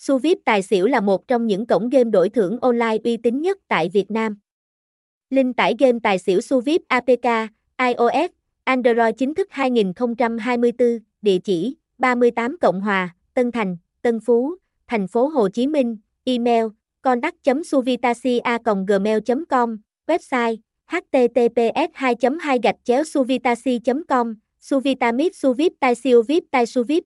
Suvip Tài xỉu là một trong những cổng game đổi thưởng online uy tín nhất tại Việt Nam. Link tải game Tài xỉu Suvip APK, iOS, Android chính thức 2024, địa chỉ 38 Cộng Hòa, Tân Thành, Tân Phú, thành phố Hồ Chí Minh, email contact.suvitasia.gmail.com, website https 2 2 gạch chéo suvitasi com Suvitamid Suvip Tai Siêu Vip Tai Suvip